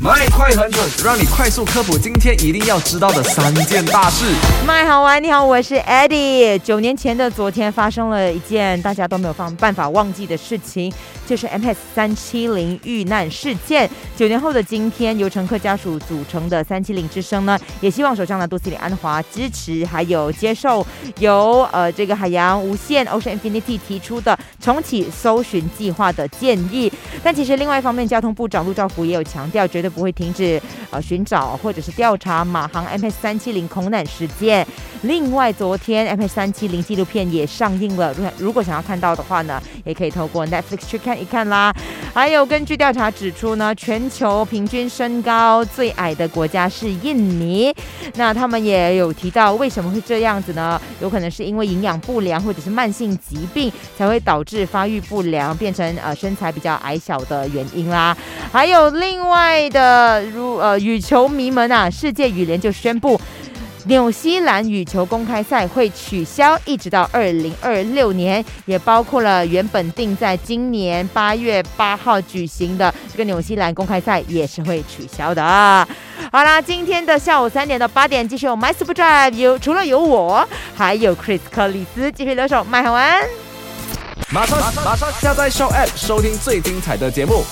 麦快很准，让你快速科普今天一定要知道的三件大事。麦好玩，你好，我是 Eddie。九年前的昨天发生了一件大家都没有方办法忘记的事情，就是 MS 三七零遇难事件。九年后的今天，由乘客家属组成的三七零之声呢，也希望首相呢杜斯里安华支持，还有接受由呃这个海洋无限 Ocean Infinity 提出的重启搜寻计划的建议。但其实另外一方面，交通部长陆兆福也有强调，绝对不会停止呃寻找或者是调查马航 MS 三七零空难事件。另外，昨天 MS 三七零纪录片也上映了，如如果想要看到的话呢，也可以透过 Netflix 去看一看啦。还有，根据调查指出呢，全球平均身高最矮的国家是印尼。那他们也有提到，为什么会这样子呢？有可能是因为营养不良或者是慢性疾病才会导致发育不良，变成呃身材比较矮小的原因啦。还有另外的，如呃羽球迷们啊，世界羽联就宣布。纽西兰羽球公开赛会取消，一直到二零二六年，也包括了原本定在今年八月八号举行的这个纽西兰公开赛也是会取消的啊。好啦，今天的下午三点到八点，继续有 My Super Drive，有除了有我，还有 Chris 克里斯继续留守麦好玩。马上马上下载 Show App 收听最精彩的节目。